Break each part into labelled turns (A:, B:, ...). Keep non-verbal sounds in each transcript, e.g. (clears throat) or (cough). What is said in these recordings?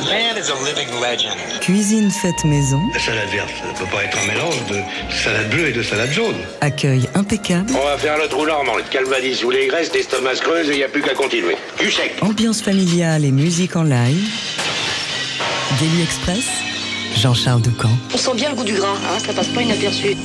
A: The man is a living legend.
B: Cuisine faite maison.
C: La salade verte, ça ne peut pas être un mélange de salade bleue et de salade jaune.
B: Accueil impeccable.
D: On va faire le trou normand, le calvadis ou les graisses, l'estomac se creuse et il n'y a plus qu'à continuer. Du sec.
B: Ambiance familiale et musique en live. Daily Express. Jean-Charles Ducamp.
E: On sent bien le goût du gras, hein, ça passe pas inaperçu.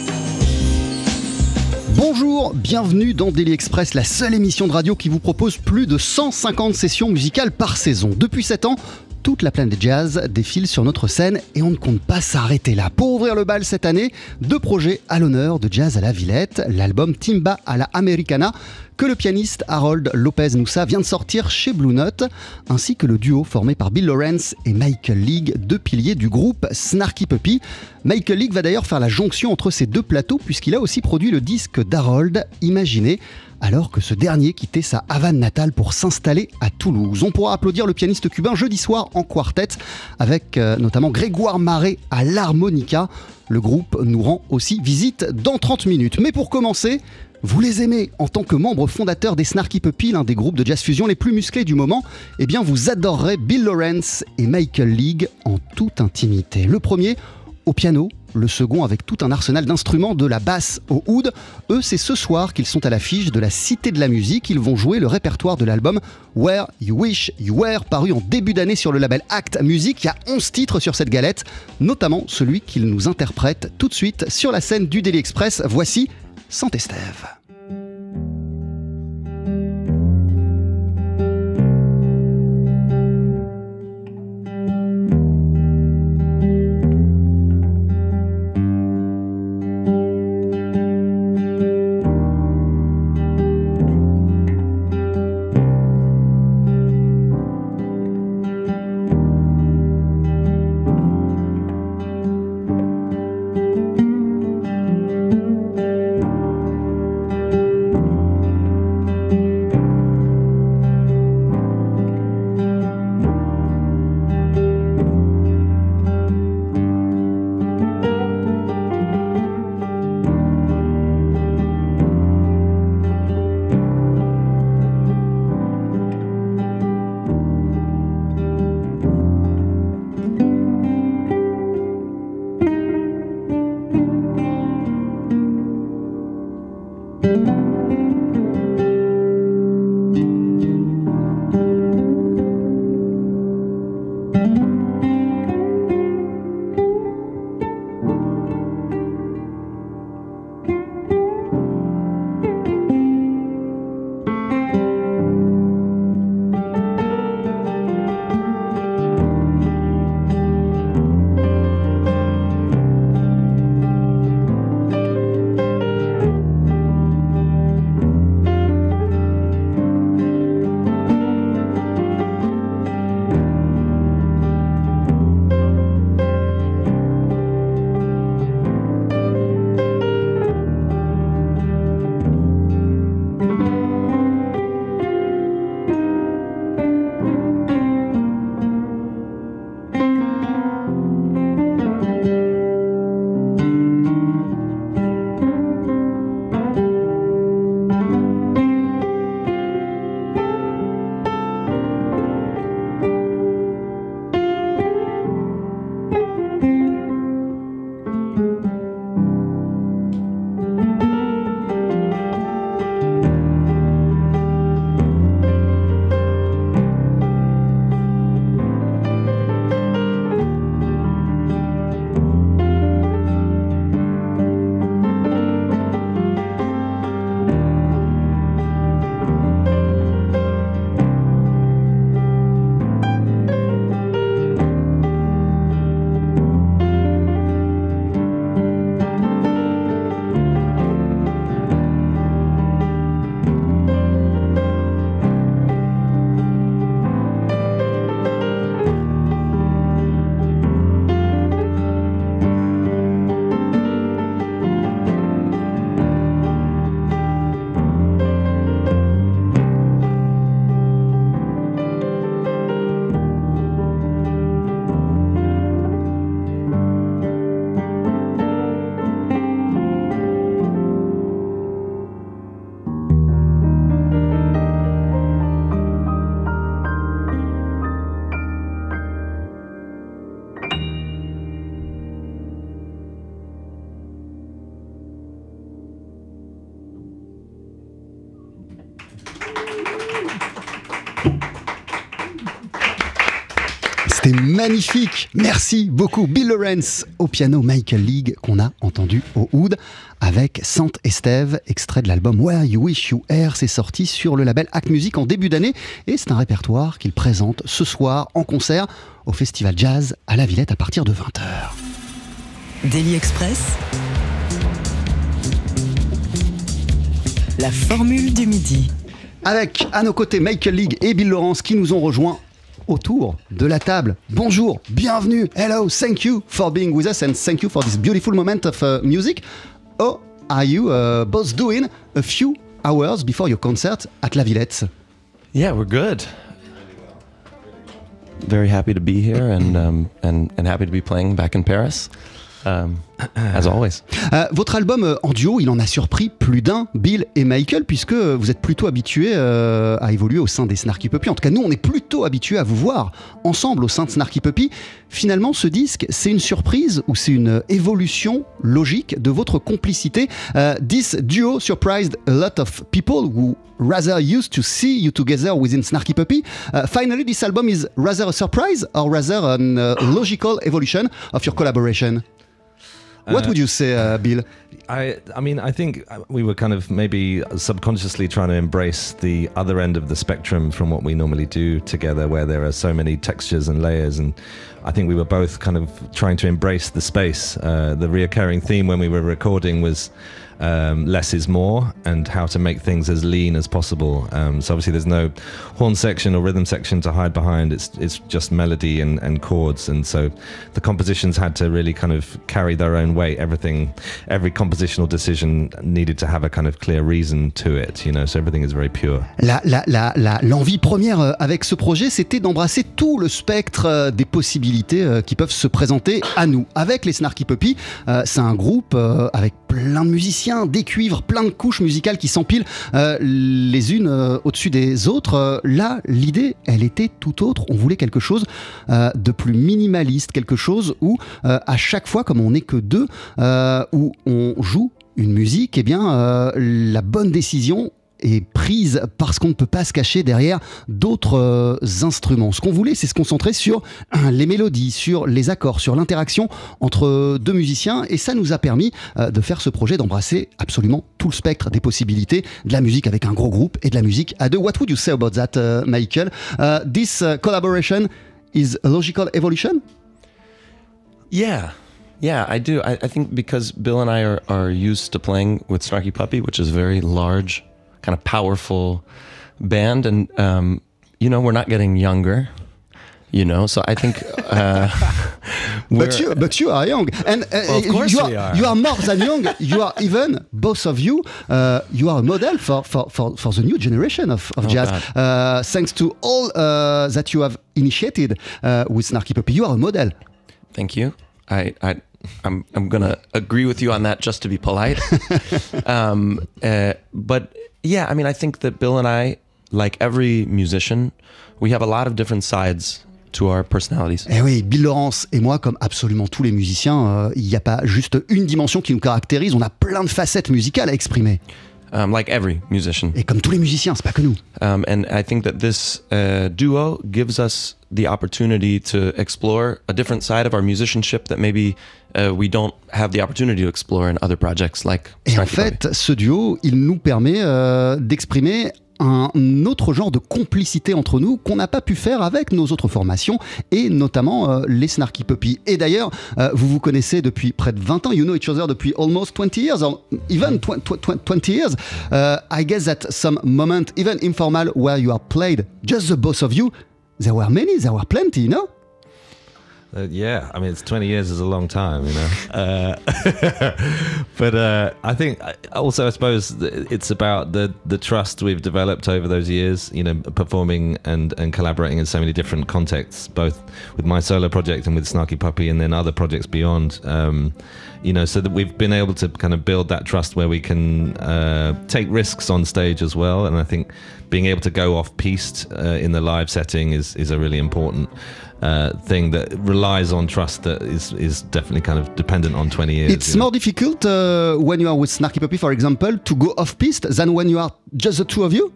F: Bonjour, bienvenue dans Daily Express, la seule émission de radio qui vous propose plus de 150 sessions musicales par saison. Depuis 7 ans, toute la planète jazz défile sur notre scène et on ne compte pas s'arrêter là. Pour ouvrir le bal cette année, deux projets à l'honneur de Jazz à la Villette, l'album Timba à la Americana que le pianiste Harold Lopez Noussa vient de sortir chez Blue Note, ainsi que le duo formé par Bill Lawrence et Michael League, deux piliers du groupe Snarky Puppy. Michael League va d'ailleurs faire la jonction entre ces deux plateaux puisqu'il a aussi produit le disque d'Harold, Imaginé, alors que ce dernier quittait sa Havane natale pour s'installer à Toulouse. On pourra applaudir le pianiste cubain jeudi soir en quartet avec euh, notamment Grégoire Marais à l'harmonica. Le groupe nous rend aussi visite dans 30 minutes. Mais pour commencer, vous les aimez en tant que membre fondateur des Snarky Puppy, l'un des groupes de jazz fusion les plus musclés du moment, eh bien vous adorerez Bill Lawrence et Michael League en toute intimité. Le premier au piano, le second avec tout un arsenal d'instruments de la basse au oud. Eux, c'est ce soir qu'ils sont à l'affiche de la Cité de la Musique. Ils vont jouer le répertoire de l'album Where You Wish You Were, paru en début d'année sur le label Act Music. Il y a 11 titres sur cette galette, notamment celui qu'ils nous interprètent tout de suite sur la scène du Daily Express. Voici Santé magnifique. Merci beaucoup. Bill Lawrence au piano, Michael League qu'on a entendu au Oud avec Sainte Estève, extrait de l'album Where You Wish You Air. C'est sorti sur le label Act Music en début d'année et c'est un répertoire qu'il présente ce soir en concert au Festival Jazz à la Villette à partir de 20h.
B: Daily Express. La formule du midi.
F: Avec à nos côtés Michael League et Bill Lawrence qui nous ont rejoints autour de la table. Bonjour, bienvenue, hello, thank you for being with us and thank you for this beautiful moment of uh, music. Oh, are you uh, both doing a few hours before your concert at La Villette?
A: Yeah, we're good. Very happy to be here and um, happy to be playing back in Paris. Um, as always.
F: Euh, votre album euh, en duo, il en a surpris plus d'un, Bill et Michael, puisque vous êtes plutôt habitués euh, à évoluer au sein des Snarky Puppy. En tout cas, nous, on est plutôt habitués à vous voir ensemble au sein de Snarky Puppy. Finalement, ce disque, c'est une surprise ou c'est une évolution logique de votre complicité. Euh, this duo surprised a lot of people who rather used to see you together within Snarky Puppy. Uh, finally, this album is rather a surprise or rather a uh, logical evolution of your collaboration? What
G: Uh,
F: would you say, uh, Bill?
G: I, I mean, I think we were kind of maybe subconsciously trying to embrace the other end of the spectrum from what we normally do together, where there are so many textures and layers. And I think we were both kind of trying to embrace the space. Uh, the reoccurring theme when we were recording was um, less is more and how to make things as lean as possible. Um, so obviously, there's no horn section or rhythm section to hide behind. It's it's just melody and, and chords, and so the compositions had to really kind of carry their own weight. Everything, every compositional decision needed to have a kind of clear reason to it. You know, so everything is very pure.
F: La, la, la, la- l'envie première euh, avec ce projet, c'était d'embrasser tout le spectre euh, des possibilités euh, qui peuvent se présenter à nous. Avec les Snarky Puppy, c'est un groupe avec plein de musiciens, des cuivres, plein de couches musicales qui s'empilent euh, les unes euh, au-dessus des autres. Euh, là, l'idée, elle était tout autre. On voulait quelque chose de plus minimaliste, quelque chose où, à chaque fois, comme on n'est que deux, où on joue une musique, eh bien, la bonne décision est prise parce qu'on ne peut pas se cacher derrière d'autres euh, instruments. Ce qu'on voulait, c'est se concentrer sur euh, les mélodies, sur les accords, sur l'interaction entre deux musiciens, et ça nous a permis euh, de faire ce projet, d'embrasser absolument tout le spectre des possibilités de la musique avec un gros groupe et de la musique à deux. What would you say about that, uh, Michael? This collaboration is a logical evolution?
A: Yeah, yeah, I do. I, think because Bill and I are, used to playing with Snarky Puppy, which is very large, kind of powerful band, and um, you know we're not getting younger. You know, so I think. Uh, (laughs)
F: But you, but you are young, and uh,
G: Well, of course
F: you, are,
G: we are.
F: you are more than young. You are even both of you. Uh, you are a model for, for, for, for the new generation of, of
A: Oh,
F: jazz. Uh, thanks to all uh, that you have initiated uh, with Snarky Puppy, you are a model.
A: Thank you. I, I, I'm, I'm gonna agree with you on that just to be polite. (laughs) um, uh, but yeah, I mean, I think that Bill and I, like every musician, we have a lot of different sides to our personalities.
F: Eh oui, Bill Lawrence et moi, comme absolument tous les musiciens, euh, il n'y a pas juste une dimension qui nous caractérise. On a plein de facettes musicales à exprimer.
A: Um, like every musician.
F: Et comme tous les musiciens, c'est pas que nous.
A: Um, and I think that this uh, duo gives us the opportunity to explore a different side of our musicianship that maybe uh, we don't have the opportunity to explore in other projects like
F: Et en fait, ce duo, il nous permet euh, d'exprimer un autre genre de complicité entre nous qu'on n'a pas pu faire avec nos autres formations et notamment euh, les Snarky Puppy. Et d'ailleurs, euh, vous vous connaissez depuis près de 20 ans, you know each other depuis almost 20 years, or even tw- tw- tw- 20 years. Uh, I guess that some moment, even informal, where you are played, just the both of you, there were many, there were plenty, you know?
G: Uh, yeah, I mean, it's 20 years is a long time, you know. (laughs) Uh, (laughs) but uh, I think also, I suppose it's about the the trust we've developed over those years. You know, performing and and collaborating in so many different contexts, both with my solo project and with Snarky Puppy, and then other projects beyond. Um, you know, so that we've been able to kind of build that trust where we can uh, take risks on stage as well. And I think being able to go off piste uh, in the live setting is is a really important uh, thing that relies on trust that is is definitely kind of dependent on 20 years.
F: It's
G: you know.
F: more difficult uh, when you are with Snarky Puppy, for example, to go off piste than when you are just the two of you?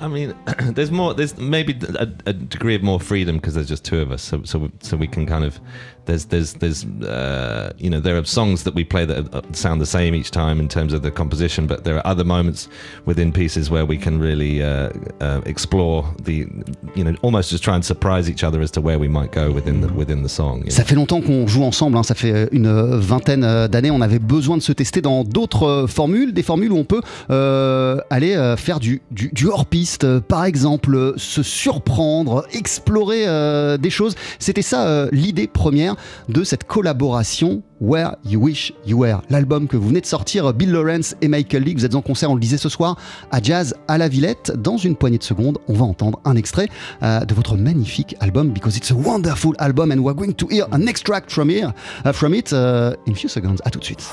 G: I mean, (clears throat) there's more. There's maybe a, a degree of more freedom because there's just two of us, so so so we can kind of. There's there's there's uh, you know there are songs that we play that uh, sound the same each time in terms of the composition, but there are other moments within pieces where we can really uh, uh, explore the you know almost just try and surprise each other as to where we might go within the within the song.
F: Ça fait longtemps qu'on joue ensemble, hein, ça fait une vingtaine euh, d'années. On avait besoin de se tester dans d'autres euh, formules, des formules où on peut euh, aller euh, faire du, du, du hors-piste, euh, par exemple, euh, se surprendre, explorer euh, des choses. C'était ça euh, l'idée première de cette collaboration Where You Wish You Were, l'album que vous venez de sortir, Bill Lawrence et Michael Lee. Vous êtes en concert, on le disait ce soir, à Jazz à la Villette. Dans une poignée de secondes, on va entendre un extrait euh, de votre magnifique album, because it's a wonderful album, and we're going to hear an extract from here, uh, from it, uh, in few seconds. À tout de suite.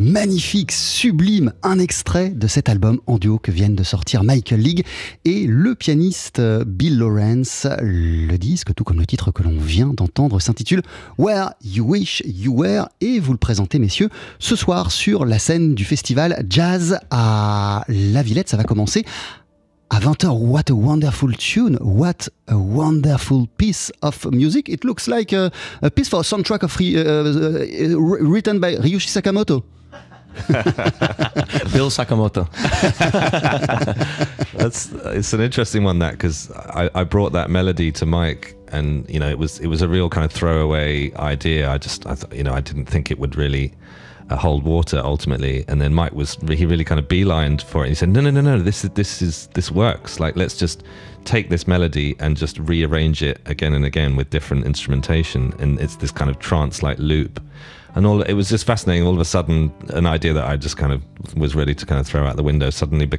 F: Magnifique, sublime, un extrait de cet album en duo que viennent de sortir Michael League et le pianiste euh, Bill Lawrence. Le disque, tout comme le titre que l'on vient d'entendre, s'intitule Where You Wish You Were et vous le présentez, messieurs, ce soir sur la scène du festival Jazz à La Villette. Ça va commencer à 20h, what a wonderful tune, what a wonderful piece of music. It looks like a, piece for a soundtrack of Ry- uh, uh, written by Ryushi Sakamoto. (laughs)
A: Bill Sakamoto. (laughs)
G: That's it's an interesting one that because I, I brought that melody to Mike and you know it was it was a real kind of throwaway idea. I just I thought you know I didn't think it would really uh, hold water ultimately. And then Mike was he really kind of beelined for it. He said no no no no this is this is this works. Like let's just take this melody and just rearrange it again and again with different instrumentation and it's this kind of trance like loop. And all it was just fascinating. All of a sudden, an idea that I just kind of was ready to kind of throw out the window suddenly be-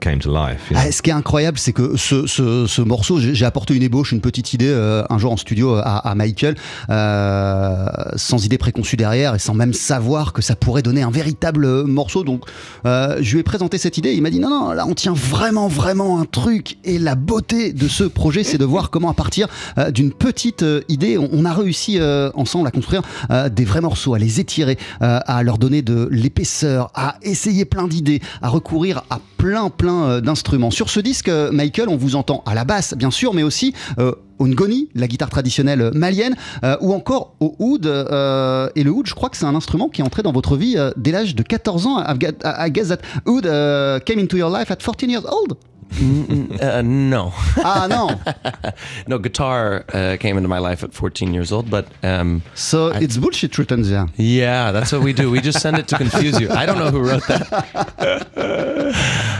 G: came to life. you know?
F: Ah, ce qui est incroyable, c'est que ce, ce- ce morceau, j'ai apporté une ébauche, une petite idée euh, un jour en studio à, à Michael, euh, sans idée préconçue derrière et sans même savoir que ça pourrait donner un véritable morceau. Donc, euh, je lui ai présenté cette idée. Il m'a dit non, non, là, on tient vraiment, vraiment un truc. Et la beauté de ce projet, c'est de voir comment, à partir euh, d'une petite euh, idée, on, on a réussi euh, ensemble à construire euh, des vrais morceaux, à les étirer, euh, à leur donner de l'épaisseur, à essayer plein d'idées, à recourir à plein, plein euh, d'instruments. Sur ce disque, euh, Michael, on vous entend à la basse, bien sûr, mais aussi euh, au ngoni, la guitare traditionnelle malienne, ou encore au oud. et le oud, je crois que c'est un instrument qui est entré dans votre vie dès l'âge de 14 ans. I guess that oud uh, came into your life at 14 years old?
A: Uh, no.
F: Ah non (laughs)
A: no, guitar uh, came into my life at 14 years old, but um,
F: So it's bullshit written there.
A: yeah, that's what we do. We just send it to confuse you. I don't know who wrote that.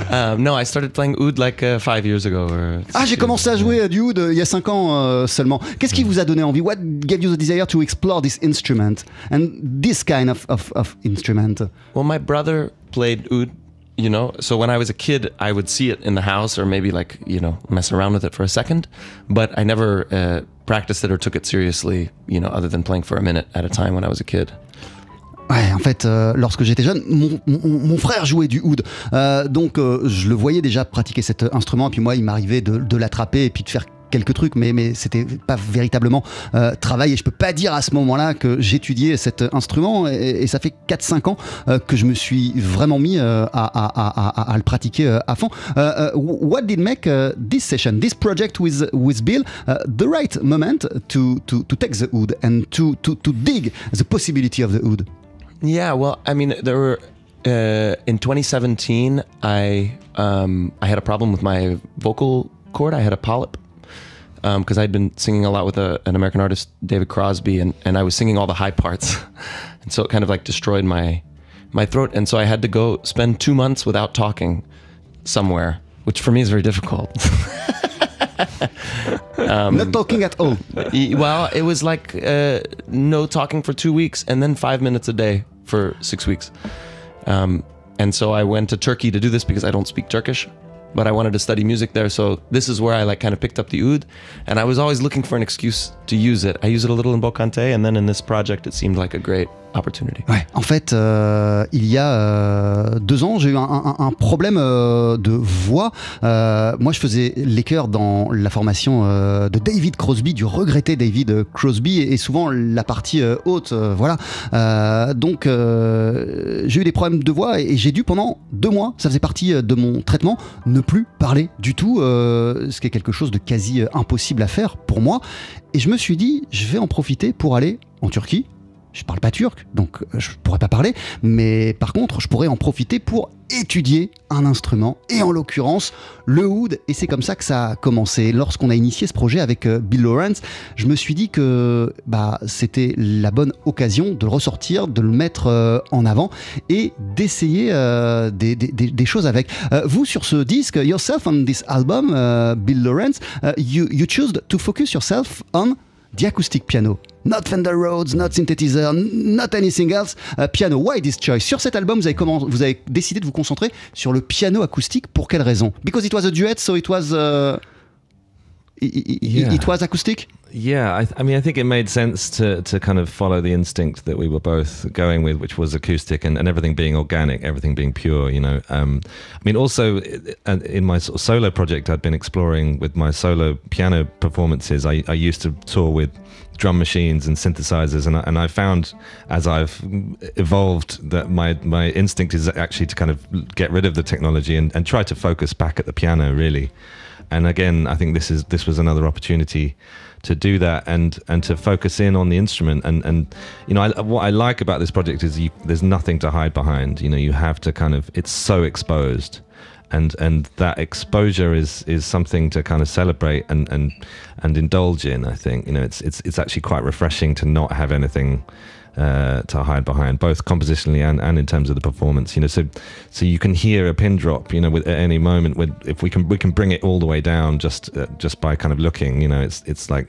A: (laughs) um, no, I started playing oud like uh, five years ago. Or
F: Ah, j'ai commencé à jouer euh, du oud euh, il y a cinq ans euh, seulement. Qu'est-ce qui vous a donné envie What gave you the desire to explore this instrument and this kind of, of, of instrument
A: Well, my brother played oud, you know. So when I was a kid, I would see it in the house or maybe like, you know, mess around with it for a second. But I never uh, practiced it or took it seriously, you know, other than playing for a minute at a time when I was a kid.
F: Ouais, en fait, euh, lorsque j'étais jeune, mon, frère jouait du oud. Euh, donc, euh, je le voyais déjà pratiquer cet instrument. Et puis moi, il m'arrivait de l'attraper et puis de faire quelques trucs, mais, mais c'était pas véritablement euh, travail. Et je peux pas dire à ce moment-là que j'étudiais cet instrument. Et, et ça fait 4-5 ans euh, que je me suis vraiment mis euh, à, le pratiquer euh, à fond. What did make uh, this session, this project with, with Bill, uh, the right moment to, to, to take the oud and to, to, to dig the possibility of the oud?
A: Yeah, well, I mean, there were uh, in 2017. I um, I had a problem with my vocal cord. I had a polyp because um, I'd been singing a lot with a, an American artist, David Crosby, and, and I was singing all the high parts, (laughs) and so it kind of like destroyed my my throat. And so I had to go spend two months without talking somewhere, which for me is very difficult. (laughs)
F: um, Not talking at all.
A: Well, it was like uh, no talking for two weeks, and then five minutes a day for six weeks. Um, and so I went to Turkey to do this because I don't speak Turkish, but I wanted to study music there. So this is where I like kind of picked up the oud, and I was always looking for an excuse to use it. I use it a little in Bocante, and then in this project, it seemed like a great opportunity.
F: Ouais, en fait, euh, il y a euh, deux ans, j'ai eu un, problème euh, de voix. Moi, je faisais les chœurs dans la formation de David Crosby, du regretté David Crosby, et, souvent la partie haute. voilà. donc, j'ai eu des problèmes de voix et j'ai dû pendant deux mois, ça faisait partie de mon traitement, ne plus parler du tout, ce qui est quelque chose de quasi impossible à faire pour moi. Et je me suis dit, je vais en profiter pour aller en Turquie je parle pas turc, donc euh, je pourrais pas parler, mais par contre, je pourrais en profiter pour étudier un instrument, et en l'occurrence le oud, et c'est comme ça que ça a commencé. Lorsqu'on a initié ce projet avec euh, Bill Lawrence, je me suis dit que bah, c'était la bonne occasion de le ressortir, de le mettre euh, en avant et d'essayer des, choses avec. Vous, sur ce disque, yourself on this album, Bill Lawrence, you choose to focus yourself on the acoustic piano. Not Fender Rhodes, not synthesizer, not anything else. Uh, piano, why this choice? Sur cet album, vous avez, comment, vous avez décidé de vous concentrer sur le piano acoustique. Pour quelle raison? Because it was a duet, so it was... Uh, it,
G: Yeah.
F: it was acoustic?
G: Yeah, I, I mean, I think it made sense to to kind of follow the instinct that we were both going with, which was acoustic and, and everything being organic, everything being pure. You know, um, I mean, also uh, in my sort of solo project, I'd been exploring with my solo piano performances. I, I used to tour with drum machines and synthesizers, and I, and I found as I've evolved that my my instinct is actually to kind of get rid of the technology and, and try to focus back at the piano, really. And again, I think this is this was another opportunity to do that and and to focus in on the instrument. And and you know I, what I like about this project is you, there's nothing to hide behind. You know you have to kind of it's so exposed. And and that exposure is is something to kind of celebrate and and and indulge in I think. You know it's it's it's actually quite refreshing to not have anything uh, to hide behind, both compositionally and, and in terms of the performance. You know, so so you can hear a pin drop. You know, with, at any moment, with if we can we can bring it all the way down just uh, just by kind of looking. You know, it's it's like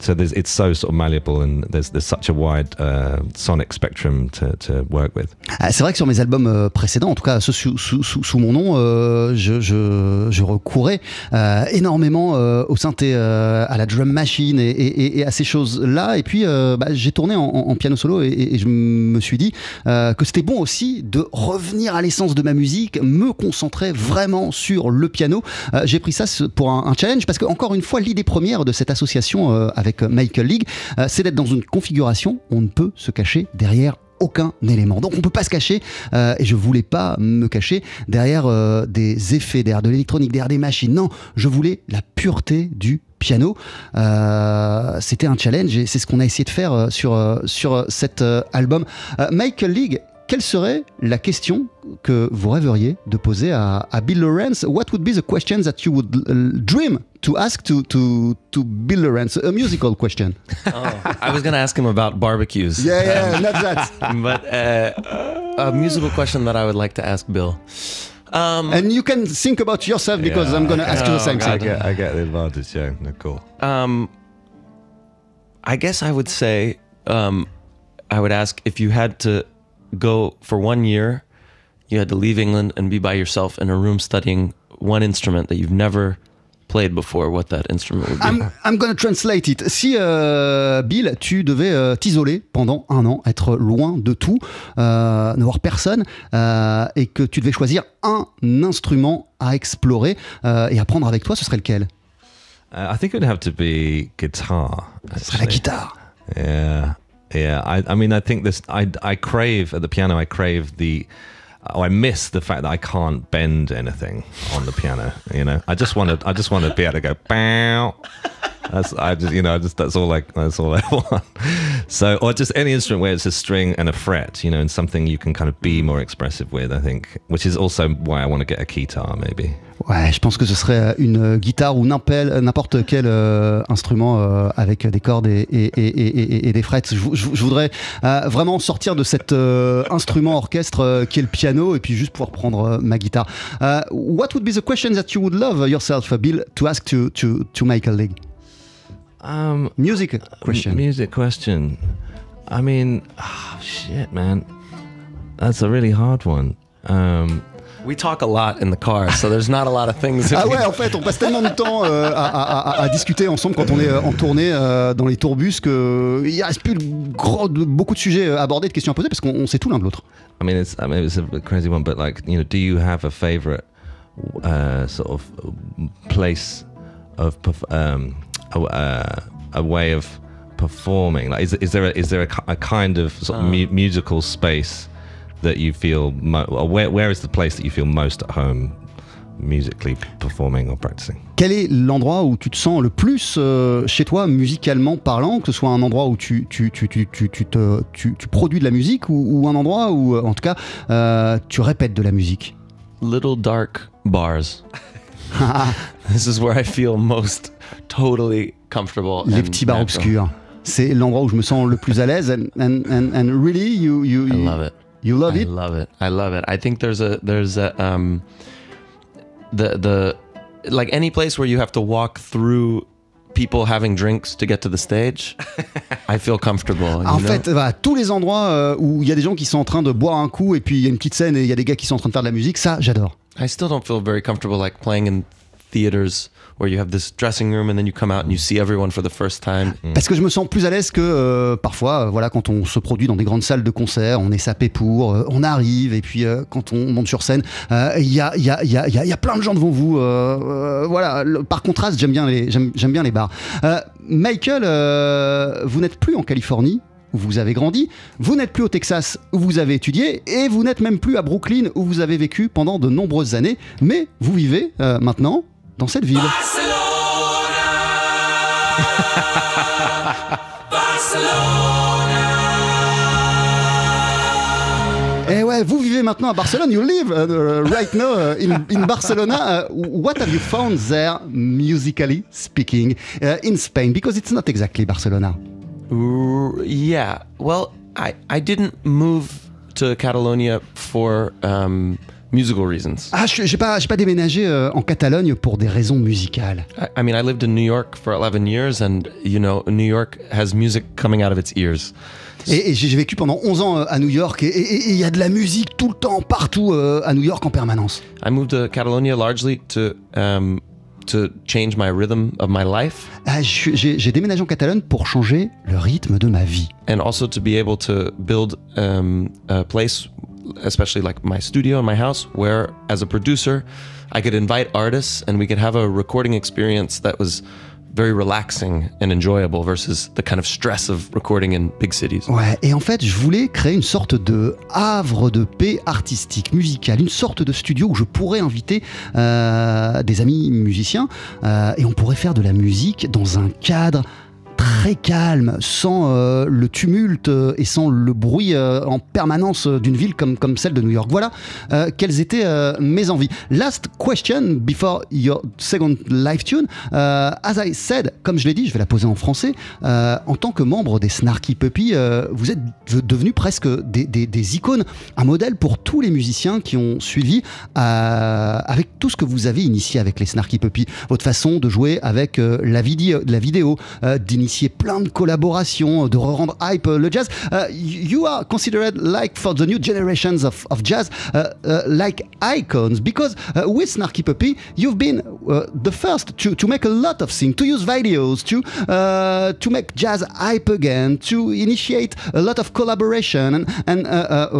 G: so there's it's so sort of malleable and there's there's such a wide uh, sonic spectrum to, to work with.
F: Ah, C'est vrai que sur mes albums euh, précédents, en tout cas ceux sous, sous, sous, sous mon nom, euh, je, je, je, recourais euh, énormément euh, au synthé, euh, à la drum machine et, et, et à ces choses-là. Et puis bah, j'ai tourné en, en, piano solo et, et, je me suis dit que c'était bon aussi de revenir à l'essence de ma musique, me concentrer vraiment sur le piano. j'ai pris ça pour un, un challenge parce que encore une fois, l'idée première de cette association avec avec Michael League, euh, c'est d'être dans une configuration où on ne peut se cacher derrière aucun élément. Donc on peut pas se cacher, euh, et je voulais pas me cacher derrière euh, des effets, derrière de l'électronique, derrière des machines. Non, je voulais la pureté du piano. Euh, C'était un challenge et c'est ce qu'on a essayé de faire sur, sur cet album. Michael League quelle serait la question que vous rêveriez de poser à, à, Bill Lawrence What would be the question that you would dream to ask to, to, to Bill Lawrence? A musical question. (laughs)
A: Oh, I was going to ask him about barbecues.
F: Yeah, yeah, not that. (laughs)
A: But uh, a musical question that I would like to ask Bill.
F: Um, and you can think about yourself because yeah, I'm going to ask you the same
G: I
F: thing.
G: Get, I get the advantage, yeah. No, cool.
A: Um, I guess I would say, um, I would ask if you had to go for one year, you had to leave England and be by yourself in a room studying one instrument that you've never played before, what that instrument would be.
F: I'm, I'm gonna translate it. Si, euh, Bill, tu devais euh, t'isoler pendant un an, être loin de tout, euh, ne voir personne, et que tu devais choisir un instrument à explorer et à prendre avec toi, ce serait lequel?
G: Uh, I think it would have to be guitar.
F: Ce serait la guitare.
G: Yeah, yeah. I, I mean, I think this. I, I crave at the piano. I crave the. Oh, I miss the fact that I can't bend anything on the piano. You know, I just want to. I just want to be able to go. Bow. That's I just you know just that's all like that's all I (laughs) want. So or just any instrument where it's a string and a fret, you know, and something you can kind of be more expressive with. I think, which is also why I want to get a guitar maybe.
F: Ouais, je pense que ce serait une euh, guitare ou n'impel- euh, n'importe quel euh, instrument euh, avec des cordes et, des frettes. Je, vou- je- je voudrais euh, vraiment sortir de cet euh, instrument orchestre euh, qui est le piano et puis juste pouvoir prendre euh, ma guitare. Euh, what would be the question that you would love yourself, Bill, to ask to, to, to Michael?
G: Um,
F: Music question.
G: Music question. I mean, ah, shit, man, that's a really hard one. Um,
A: We talk a lot in the car, so there's not a lot of things.
F: Ah ouais, en fait, on passe tellement de temps euh, à, à- à- à discuter ensemble quand on est euh, en tournée euh, dans les tourbus que il reste plus de gros- de- beaucoup de sujets abordés, de questions à poser parce qu'on on sait tout l'un de l'autre.
G: I mean, it's I mean, it's a bit crazy one, but like, you know, do you have a favorite uh, sort of place of perf- um, a, uh, a way of performing? Like, is is there a, is there a, a kind of sort of mu- musical space that you feel? Where where is the place that you feel most at home musically performing or practicing?
F: Quel est l'endroit où tu te sens le plus euh, chez toi, musicalement parlant, que ce soit un endroit où tu, tu, tu, tu, tu, tu te- tu- tu produis de la musique ou, ou un endroit où, euh, en tout cas, euh, tu répètes de la musique?
A: Little dark bars. (laughs) (laughs) this is where I feel most totally comfortable.
F: Les petits bars obscurs. C'est l'endroit où je me sens le plus à l'aise. And, and, and, and really, you, you,
A: I
F: you,
A: love it.
F: you love
A: I
F: it?
A: love it. I love it. I think there's a there's a um the the like any place where you have to walk through people having drinks to get to the stage. (laughs) I feel comfortable.
F: En
A: know?
F: fait, voilà, tous les endroits euh, où il y a des gens qui sont en train de boire un coup et puis il y a une petite scène et il y a des gars qui sont en train de faire de la musique, ça, j'adore.
A: I still don't feel very comfortable like playing in theaters where you have this dressing room and then you come out and you see everyone for the first time.
F: Parce que je me sens plus à l'aise que euh, parfois, euh, voilà, quand on se produit dans des grandes salles de concert, on est sapé pour, euh, on arrive et puis euh, quand on monte sur scène, euh, il y, a, y, a, y, a, y a- plein de gens devant vous. voilà, le- par contraste, j'aime bien les, j'aime, bien les bars. Michael, vous n'êtes plus en Californie. Où vous avez grandi, vous n'êtes plus au Texas où vous avez étudié et vous n'êtes même plus à Brooklyn où vous avez vécu pendant de nombreuses années, mais vous vivez euh, maintenant dans cette ville. (laughs) Eh ouais, vous vivez maintenant à Barcelone. You live uh, right now uh, in, in Barcelona. Uh, what have you found there, musically speaking, uh, in Spain? Because it's not exactly Barcelona.
A: Yeah. Well, I I didn't move to Catalonia for um, musical reasons.
F: Ah, je j'ai pas, pas déménagé euh, en Catalogne pour des raisons musicales.
A: I, I mean, I lived in New York for 11 years, and you know, New York has music coming out of its ears.
F: Et, et j'ai vécu pendant 11 ans euh, à New York et il y a de la musique tout le temps, partout euh, à New York en permanence.
A: I moved to Catalonia largely to um, to change my rhythm of my life,
F: Ah, j'ai déménagé en Catalogne pour changer le rythme de ma vie.
A: and also to be able to build um, a place, especially like my studio and my house, where as a producer, I could invite artists and we could have a recording experience that was very relaxing and enjoyable versus the kind of stress of recording in big cities.
F: Ouais, et en fait, je voulais créer une sorte de havre de paix artistique, musicale, une sorte de studio où je pourrais inviter euh, des amis musiciens euh, et on pourrait faire de la musique dans un cadre très calme, sans euh, le tumulte euh, et sans le bruit euh, en permanence euh, d'une ville comme, comme celle de New York. Voilà euh, quelles étaient euh, mes envies. Last question before your second live tune. As I said, comme je l'ai dit, je vais la poser en français. en tant que membre des Snarky Puppy, vous êtes de- devenus presque des, des- des icônes, un modèle pour tous les musiciens qui ont suivi avec tout ce que vous avez initié avec les Snarky Puppy. Votre façon de jouer avec la, vidéo, la vidéo, euh, d'initier plein de collaborations, de rendre hype euh, le jazz. Euh, you are considered like for the new generations of, of jazz, uh, uh, like icons because uh, with Snarky Puppy, you've been uh, the first to, to make a lot of things, to use videos, to to make jazz hype again, to initiate a lot of collaboration. And, and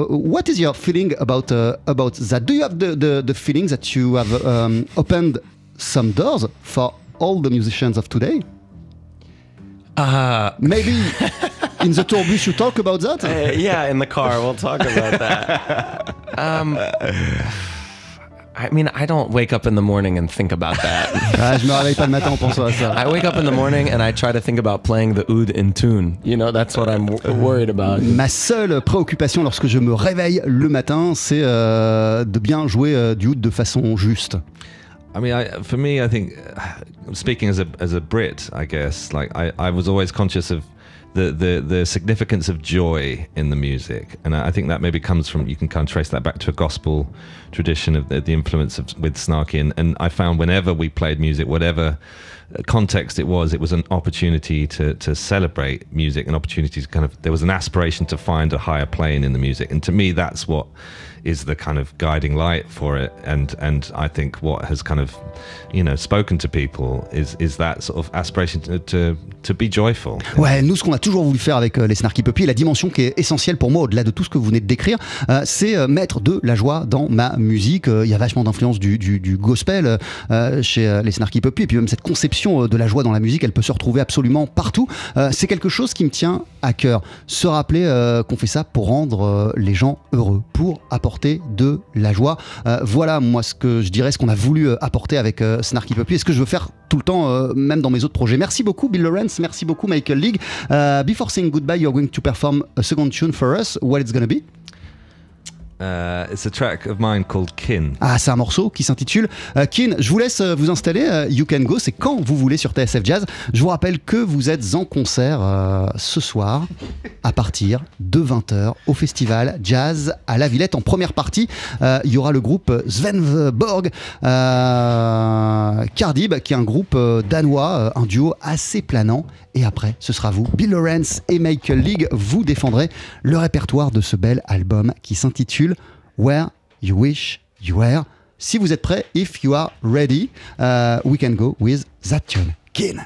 F: what is your feeling about about that? Do you have the, the, the feeling that you have um, opened some doors for all the musicians of today?
A: Uh,
F: Maybe in the tour bus you talk about that?
A: Uh, yeah, in the car, we'll talk about that. (laughs) Um, I mean, I don't wake up in the morning and think about that. (laughs)
F: Ah, je me réveille pas le matin en pensant à ça.
A: I wake up in the morning and I try to think about playing the oud in tune. You know, that's what I'm worried about.
F: Ma seule préoccupation lorsque je me réveille le matin, c'est euh, de bien jouer euh, du oud de façon juste.
G: I mean, I, for me, I think uh, speaking as a as a Brit, I guess, like I, I was always conscious of the, the the significance of joy in the music, and I I think that maybe comes from you can kind of trace that back to a gospel tradition of the, the influence of with Snarky, and, and I found whenever we played music, whatever uh, context it was, it was an opportunity to to celebrate music, an opportunity to kind of there was an aspiration to find a higher plane in the music, and to me, that's what is the kind of guiding light for it and I think what has kind of you know spoken to people is that sort of aspiration to be joyful
F: Ouais, nous, ce qu'on a toujours voulu faire avec euh, les Snarky Puppy, la dimension qui est essentielle pour moi, au-delà de tout ce que vous venez de décrire, euh, c'est euh, mettre de la joie dans ma musique. Il y a vachement d'influence du, du, gospel chez les Snarky Puppy, et puis même cette conception de la joie dans la musique, elle peut se retrouver absolument partout. C'est quelque chose qui me tient à cœur. Se rappeler qu'on fait ça pour rendre les gens heureux, pour apporter de la joie. Euh, voilà, moi, ce que je dirais, ce qu'on a voulu euh, apporter avec euh, Snarky Puppy, et ce que je veux faire tout le temps, même dans mes autres projets. Merci beaucoup, Bill Lawrence. Merci beaucoup, Michael League. Before saying goodbye, you're going to perform a second tune for us. What it's going to be?
G: Uh, it's a track of mine called Kin
F: Ah, c'est un morceau qui s'intitule euh, Kin. Je vous laisse euh, vous installer. euh, you can go. C'est quand vous voulez sur TSF Jazz. Je vous rappelle que vous êtes en concert ce soir à partir de 20h au festival Jazz à la Villette. En première partie, il y aura le groupe Svenborg Cardib, qui est un groupe danois, un duo assez planant. Et après, ce sera vous, Bill Lawrence et Michael League. Vous défendrez le répertoire de ce bel album qui s'intitule Where You Wish You Were. Si vous êtes prêts, if you are ready, uh, we can go with that tune. Kin.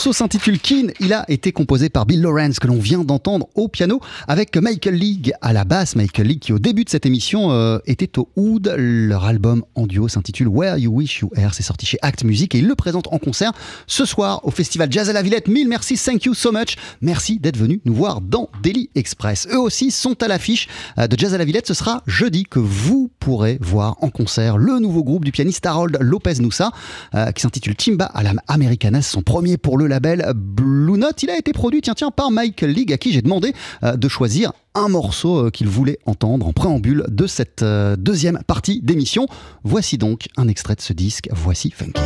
F: Morceau s'intitule Keen. Il a été composé par Bill Lawrence, que l'on vient d'entendre au piano, avec Michael League à la basse. Michael League, qui au début de cette émission euh, était au Oud. Leur album en duo s'intitule Where You Wish You Were. C'est sorti chez Act Music et il le présente en concert ce soir au festival Jazz à la Villette. Mille merci, thank you so much. Merci d'être venu nous voir dans Daily Express. Eux aussi sont à l'affiche euh, de Jazz à la Villette. Ce sera jeudi que vous pourrez voir en concert le nouveau groupe du pianiste Harold Lopez Noussa, euh, qui s'intitule Timba à la Americana. son premier pour le label Blue Note. Il a été produit, tiens, tiens, par Michael League, à qui j'ai demandé euh, de choisir un morceau euh, qu'il voulait entendre en préambule de cette euh, deuxième partie d'émission. Voici donc un extrait de ce disque. Voici Funky.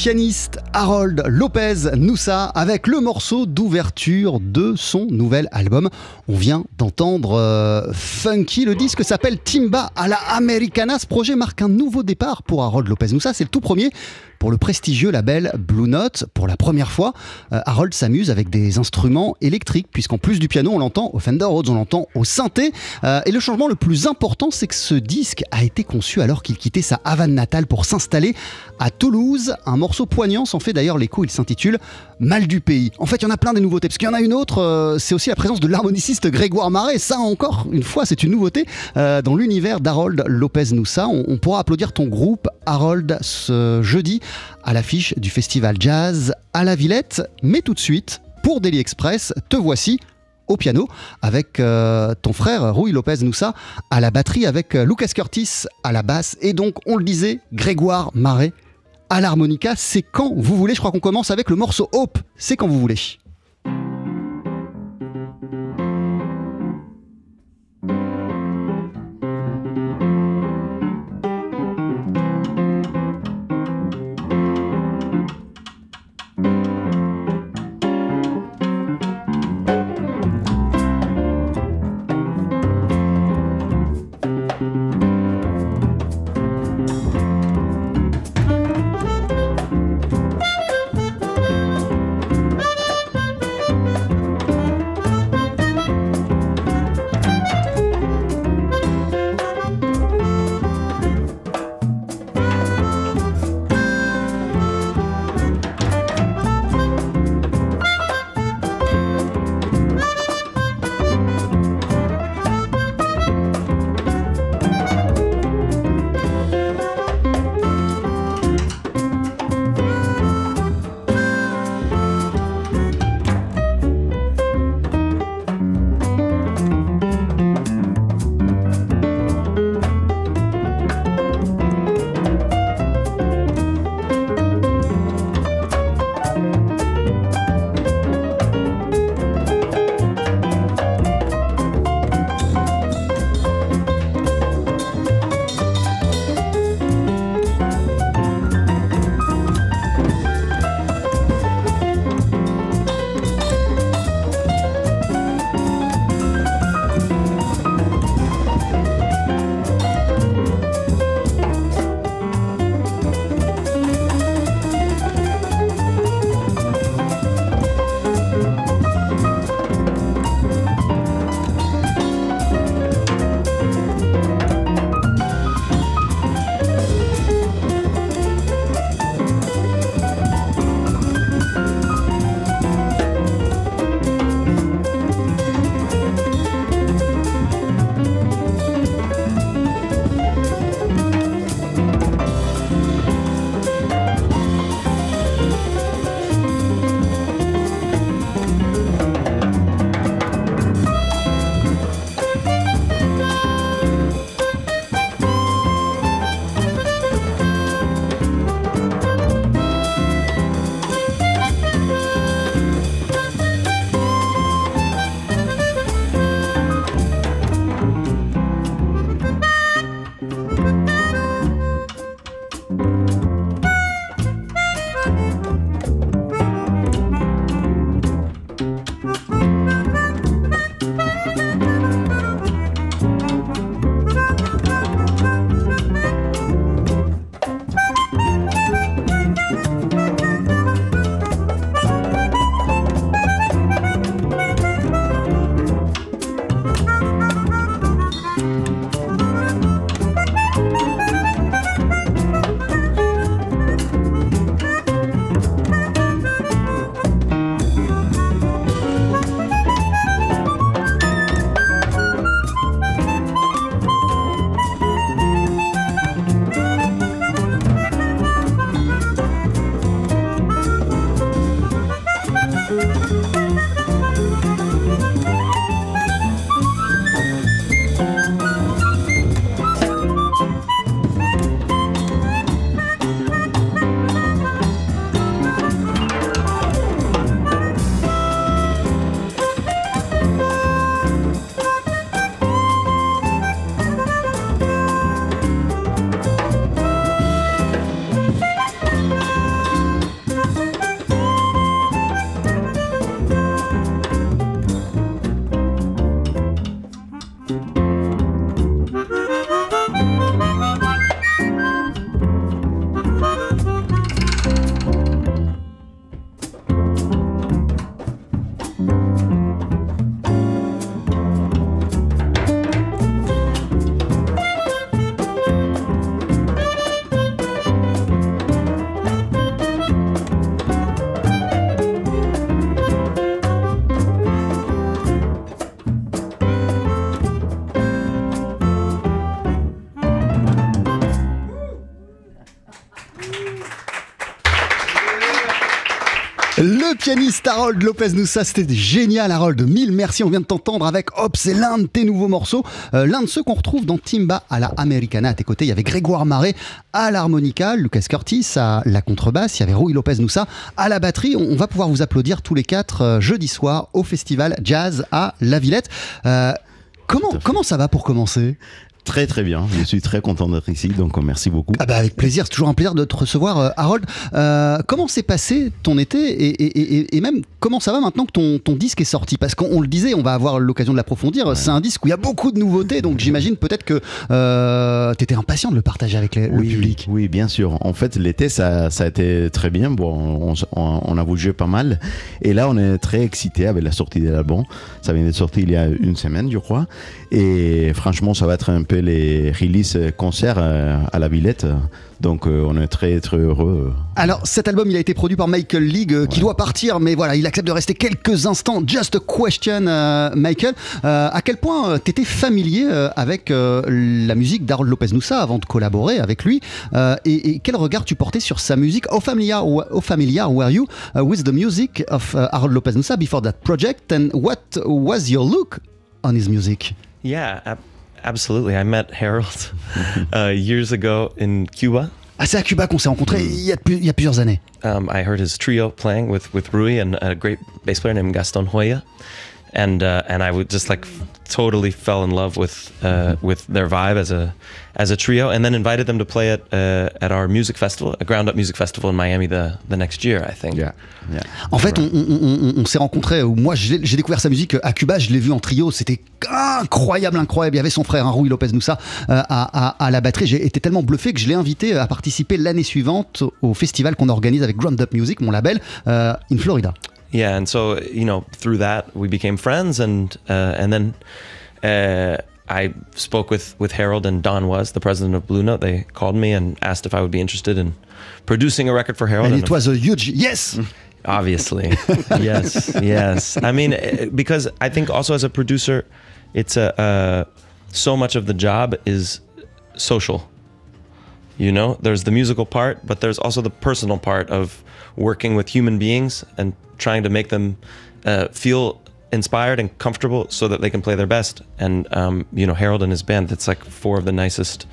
F: Pianiste Harold Lopez Noussa avec le morceau d'ouverture de son nouvel album. On vient d'entendre euh, Funky, le disque s'appelle Timba à la Americana. Ce projet marque un nouveau départ pour Harold Lopez Noussa, c'est le tout premier pour le prestigieux label Blue Note. Pour la première fois, euh, Harold s'amuse avec des instruments électriques, puisqu'en plus du piano, on l'entend au Fender Rhodes, on l'entend au synthé. Euh, et le changement le plus important, c'est que ce disque a été conçu alors qu'il quittait sa Havane natale pour s'installer à Toulouse. Un morceau poignant s'en fait d'ailleurs l'écho, il s'intitule Mal du pays. En fait, il y en a plein des nouveautés, parce qu'il y en a une autre, euh, c'est aussi la présence de l'harmoniciste Grégoire Marais. Ça encore, une fois, c'est une nouveauté dans l'univers d'Harold Lopez Noussa. On, pourra applaudir ton groupe, Harold, ce jeudi à l'affiche du festival jazz à la Villette. Mais tout de suite, pour Daily Express, te voici au piano avec euh, ton frère Rui Lopez Noussa à la batterie avec euh, Lucas Curtis à la basse et donc on le disait Grégoire Marais à l'harmonica. C'est quand vous voulez. Je crois qu'on commence avec le morceau Hope. C'est quand vous voulez. Pianiste Harold Lopez Noussa, c'était génial Harold, mille merci, on vient de t'entendre avec Hop, c'est l'un de tes nouveaux morceaux, euh, l'un de ceux qu'on retrouve dans Timba à la Americana. À tes côtés, il y avait Grégoire Marais à l'harmonica, Lucas Curtis à la contrebasse, il y avait Rui Lopez Noussa à la batterie. On, va pouvoir vous applaudir tous les quatre euh, jeudi soir au festival Jazz à La Villette. Euh, comment, comment ça va pour commencer?
H: Très très bien, je suis très content d'être ici, donc euh, merci beaucoup.
F: Ah bah avec plaisir, c'est toujours un plaisir de te recevoir euh, Harold. Euh, comment s'est passé ton été et, et, et, même comment ça va maintenant que ton, ton disque est sorti? Parce qu'on le disait, on va avoir l'occasion de l'approfondir, c'est un disque où il y a beaucoup de nouveautés, donc j'imagine peut-être que euh, tu étais impatient de le partager avec le public.
H: Oui, bien sûr. En fait l'été ça, ça, a été très bien, bon, on, on, a bougé pas mal, et là on est très excité avec la sortie de l'album, ça vient d'être sorti il y a une semaine je crois, et franchement ça va être un les releases concerts euh, à la Villette. Donc euh, on est très très heureux.
F: Alors cet album il a été produit par Michael League euh, qui doit partir mais voilà il accepte de rester quelques instants. Just a question Michael. à quel point tu étais familier avec la musique d'Harold Lopez Noussa avant de collaborer avec lui et, quel regard tu portais sur sa musique How familiar, how familiar were you with the music of Harold Lopez Noussa before that project and what was your look on his music?
A: Yeah, Absolutely. I met Harold (laughs) uh, years ago in Cuba.
F: Ah, c'est à Cuba qu'on s'est rencontrés il y, a, il y a plusieurs années.
A: Um, I heard his trio playing with, with Rui and a great bass player named Gaston Hoya. And, uh, and I would just like totally fell in love with uh, with their vibe as a as a trio, and then invited them to play at uh, at our music festival, a ground up music festival in Miami the the next year, I think.
H: Yeah.
F: yeah. En fait, on, on, on, s'est rencontrés. Moi, j'ai découvert sa musique à Cuba. Je l'ai vu en trio. C'était incroyable, incroyable. Il y avait son frère, hein, Rui Lopez Noussa, euh, à, à, à, la batterie. J'ai été tellement bluffé que je l'ai invité à participer l'année suivante au festival qu'on organise avec Ground Up Music, mon label, euh, in Florida.
A: Yeah, and so you know through that we became friends, and uh, and then uh, I spoke with with Harold and Don was the president of Blue Note. They called me and asked if I would be interested in producing a record for Harold.
F: And, and it was a huge yes. (laughs)
A: Obviously, (laughs) yes, yes. I mean, eh, because I think also as a producer, it's a uh, so much of the job is social. You know, there's the musical part, but there's also the personal part of working with human beings and trying to make them uh, feel inspired and comfortable so that they can play their best. And um, you know, Harold and his band, that's like four of the nicest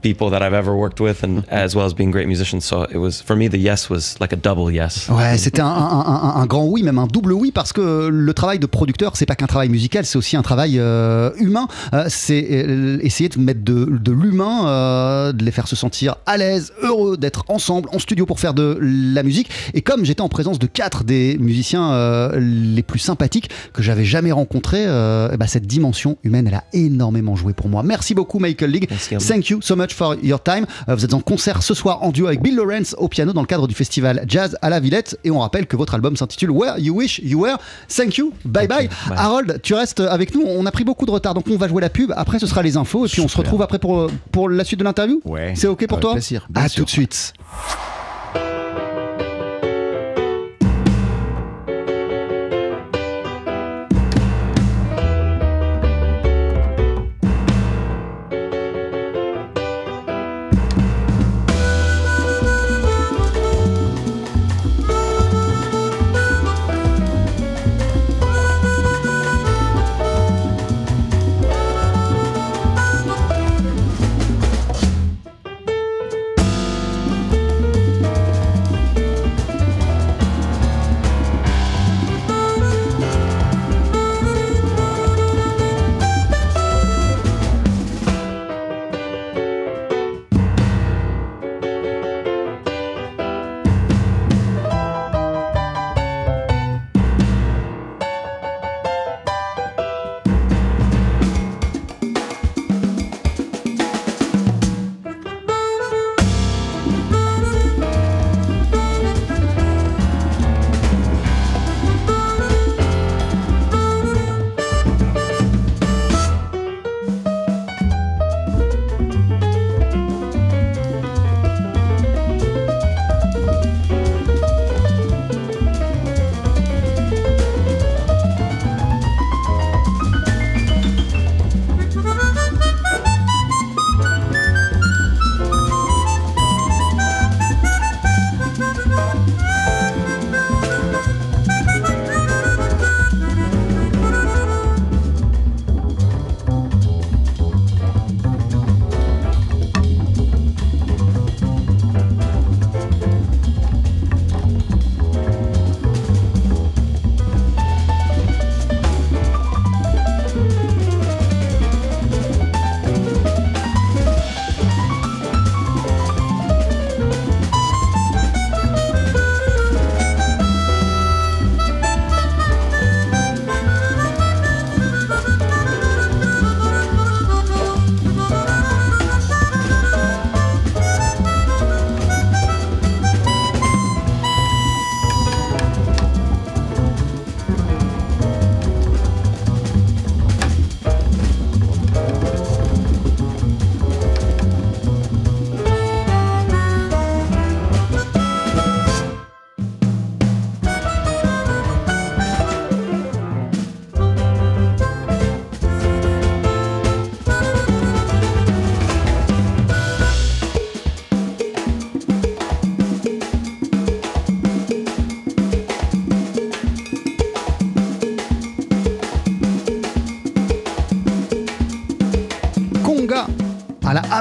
A: people that I've ever worked with, and mm-hmm. as well as being great musicians. So it was for me, the yes was like a double yes.
F: Ouais, c'était un, un, un, grand oui, même un double oui, parce que le travail de producteur, c'est pas qu'un travail musical, c'est aussi un travail euh, humain. Euh, c'est euh, essayer de mettre de, de l'humain, euh, de les faire se sentir à l'aise, heureux d'être ensemble en studio pour faire de la musique. Et comme j'étais en présence de quatre des musiciens les plus sympathiques que j'avais jamais rencontrés, bah, cette dimension humaine, elle a énormément joué pour moi. Merci beaucoup, Michael League. Thank you so much for your time. Euh, vous êtes en concert ce soir en duo avec Bill Lawrence au piano dans le cadre du festival Jazz à la Villette. Et on rappelle que votre album s'intitule Where You Wish You Were. Thank you. Bye bye. Harold, tu restes avec nous. On a pris beaucoup de retard, donc on va jouer la pub. Après, ce sera les infos. Et puis on se retrouve après pour, pour la suite de l'interview.
H: Ouais.
F: C'est OK pour toi?
H: plaisir,
F: À tout de suite.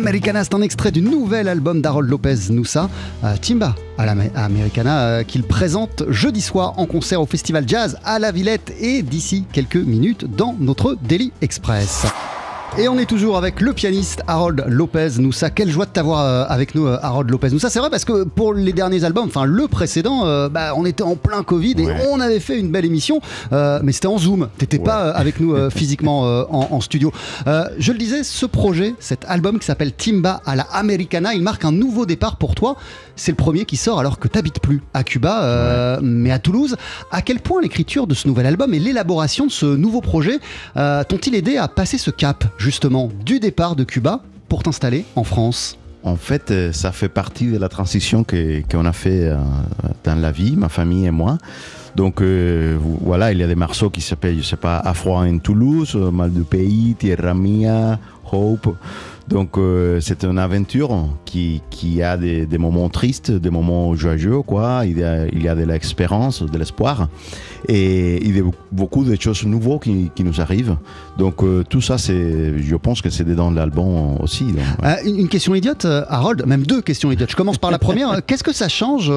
F: Americana, c'est un extrait du nouvel album d'Harold Lopez Noussa, euh, Timba à la Americana, euh, qu'il présente jeudi soir en concert au Festival Jazz à la Villette et d'ici quelques minutes dans notre Daily Express. Et on est toujours avec le pianiste Harold Lopez Noussa. Quelle joie de t'avoir euh, avec nous, euh, Harold Lopez Noussa. C'est vrai parce que pour les derniers albums, enfin le précédent, euh, bah, on était en plein Covid et on avait fait une belle émission, mais c'était en Zoom. T'étais pas avec nous (laughs) physiquement en, studio. je le disais, ce projet, cet album qui s'appelle Timba à la Americana, il marque un nouveau départ pour toi. C'est le premier qui sort alors que t'habites plus à Cuba, mais à Toulouse. À quel point l'écriture de ce nouvel album et l'élaboration de ce nouveau projet t'ont-ils aidé à passer ce cap? Justement du départ de Cuba pour t'installer en France
H: en fait, euh, ça fait partie de la transition qu'on a fait euh, dans la vie, ma famille et moi. Donc euh, voilà, il y a des morceaux qui s'appellent, je sais pas, Afro en Toulouse, Mal du Pays, Tierra Mia, Hope. Donc c'est une aventure qui, qui a des, des, moments tristes, des moments joyeux, quoi. Il y a, il y a de l'expérience, de l'espoir et il y a beaucoup de choses nouvelles qui, qui nous arrivent. Donc euh, tout ça, c'est, je pense que c'est dans l'album aussi.
F: Euh, une, question idiote, euh, Harold, même deux questions idiotes. Je commence par la première. (laughs) Qu'est-ce que ça change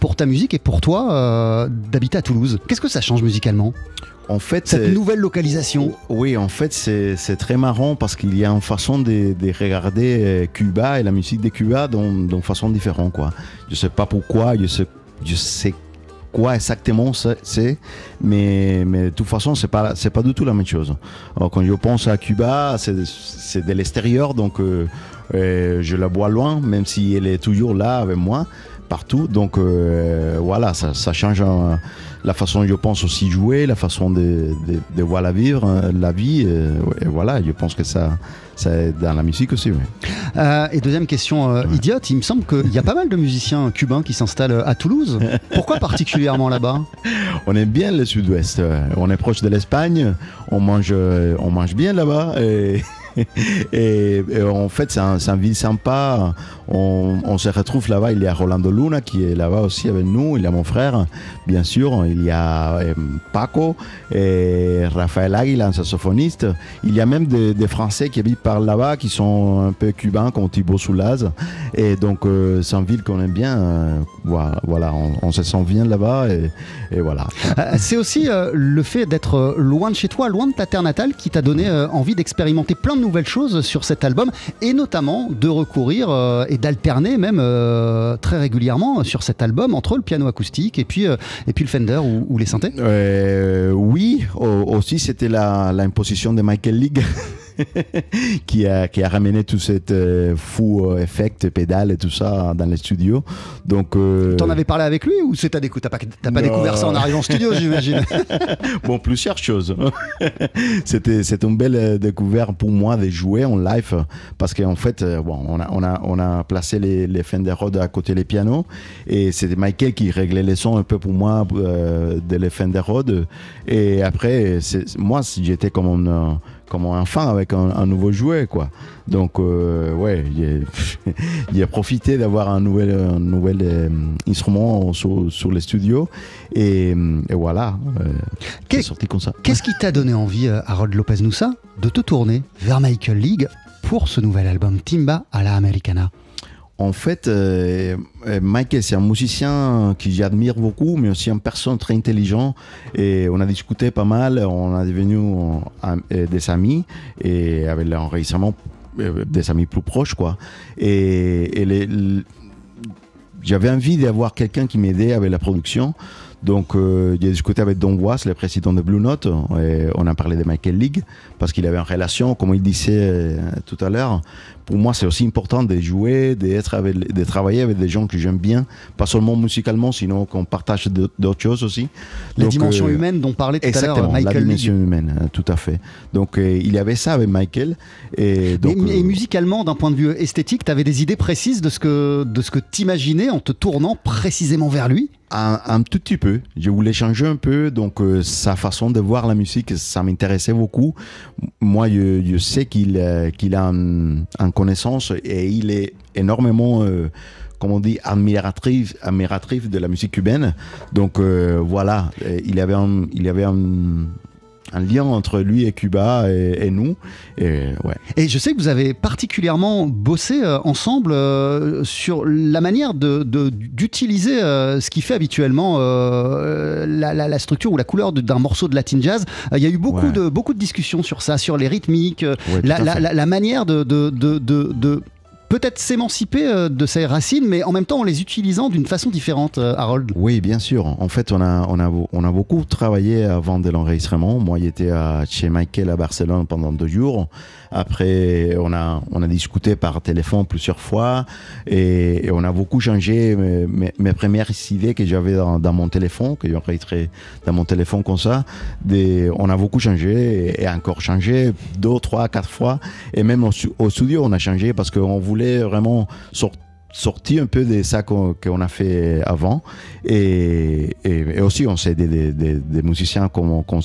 F: pour ta musique et pour toi d'habiter à Toulouse? Qu'est-ce que ça change musicalement? En fait, cette nouvelle localisation.
H: Oui, en fait, c'est très marrant parce qu'il y a une façon de, de, regarder Cuba et la musique de Cuba d'une façon différente. Quoi. Je sais pas pourquoi, je sais, je sais quoi exactement c'est, mais, mais de toute façon, c'est pas, c'est pas du tout la même chose. Quand je pense à Cuba, c'est, c'est de l'extérieur, donc euh, euh, je la vois loin, même si elle est toujours là avec moi, partout. Donc euh, voilà, ça, ça change la façon, je pense, aussi jouer, la façon de, de, de voir la vivre, hein, la vie. Et, voilà, je pense que ça, ça dans la musique aussi. Oui.
F: Euh, et deuxième question euh, idiote, il me semble qu'il y a pas mal de musiciens cubains qui s'installent à Toulouse. Pourquoi particulièrement là-bas? (laughs)
H: On aime bien le sud-ouest. On est proche de l'Espagne. On mange, on mange bien là-bas. (laughs) Et... et, en fait, c'est un, un, ville sympa. On, se retrouve là-bas. Il y a Rolando Luna qui est là-bas aussi avec nous. Il y a mon frère, bien sûr. Il y a euh, Paco et Raphaël Aguila, un saxophoniste. Il y a même des, Français qui habitent par là-bas, qui sont un peu cubains, comme Thibaut Soulaz. Et donc, euh, c'est une ville qu'on aime bien. Euh, voilà, on, se sent bien là-bas. Et, et, voilà.
F: c'est aussi le fait d'être loin de chez toi, loin de ta terre natale, qui t'a donné envie d'expérimenter plein de nouvelles choses sur cet album et notamment de recourir euh, et d'alterner même euh, très régulièrement sur cet album entre le piano acoustique et puis, euh, et puis le Fender ou, les synthés
H: Oui, aussi c'était l'imposition de Michael League. (laughs) (laughs) qui, a, qui a ramené tout cet euh, fou euh, effect, pédale et tout ça dans les studios. Donc,
F: euh... T'en avais parlé avec lui ou c'est t'as pas, pas découvert ça en arrivant en studio, j'imagine (laughs) (laughs)
H: Bon, plusieurs choses. C'était c'est une belle euh, découverte pour moi de jouer en live parce qu'en fait, bon, on a, on a, on a placé les, les Fender Rhodes à côté des pianos et c'était Michael qui réglait les sons un peu pour moi de les Fender Rhodes. Et après, moi, j'étais comme un comme un enfant avec un, nouveau jouet, quoi. Donc, euh, ouais, il a (laughs) profité d'avoir un nouvel, un nouvel euh, instrument sur, sur, les studios. Et, et voilà, euh, c'est sorti comme ça.
F: Qu'est-ce qui t'a donné envie, Harold Lopez Noussa, de te tourner vers Michael League pour ce nouvel album Timba à la Americana?
H: En fait, euh, euh, Mike, c'est un musicien que j'admire beaucoup, mais aussi une personne très intelligente. Et on a discuté pas mal, on a devenu euh, des amis, et avec l'enregistrement, des amis plus proches, quoi. Et, j'avais envie d'avoir quelqu'un qui m'aidait avec la production. Donc, j'ai discuté avec Don Was, le président de Blue Note, et on a parlé de Michael League, parce qu'il avait une relation, comme il disait tout à l'heure, pour moi, c'est aussi important de jouer, d'être avec, de travailler avec des gens que j'aime bien, pas seulement musicalement, sinon qu'on partage d'autres choses aussi.
F: La dimension euh, humaine dont parlait tout à l'heure Michael.
H: La dimension humaine, euh, tout à fait. Donc, euh, il y avait ça avec Michael. Et, donc,
F: et, musicalement, d'un point de vue esthétique, tu avais des idées précises de ce que, de ce que t'imaginais en te tournant précisément vers lui?
H: Un, un, tout petit peu. Je voulais changer un peu, donc sa façon de voir la musique, ça m'intéressait beaucoup. Moi, je, je sais qu'il qu'il a un, un connaissance et il est énormément, euh, comme on dit, admiratif, admiratif de la musique cubaine. Donc euh, voilà, il avait un, il avait un, un lien entre lui et Cuba et, et nous. Et, ouais.
F: Et je sais que vous avez particulièrement bossé euh, ensemble euh, sur la manière de- de- d'utiliser euh, ce qui fait habituellement la, la- la structure ou la couleur de- d'un morceau de latin jazz. Il y a eu beaucoup,
H: Ouais.
F: de, beaucoup de discussions sur ça, sur les rythmiques,
H: Ouais,
F: la, la- manière de, de- de- de- de peut-être s'émanciper euh, de ses racines, mais en même temps en les utilisant d'une façon différente, euh, Harold.
H: Oui, bien sûr. En fait, on a, a, on a beaucoup travaillé avant de l'enregistrement. Moi, j'étais chez Michael à Barcelone pendant deux jours. Après, on a, on a discuté par téléphone plusieurs fois et, et on a beaucoup changé mes, mes- premières idées que j'avais dans, dans mon téléphone, que j'ai enregistré dans mon téléphone comme ça. Des, on a beaucoup changé et, et encore changé deux, trois, quatre fois. Et même au, au studio, on a changé parce qu'on voulait vraiment sortir sorti un peu de ça qu'on a fait avant. Et, aussi, on sait des, musiciens comme, comme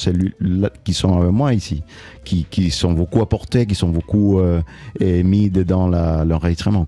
H: qui sont avec moi ici, qui, sont beaucoup apportés, qui sont beaucoup euh, mis dedans l'enregistrement.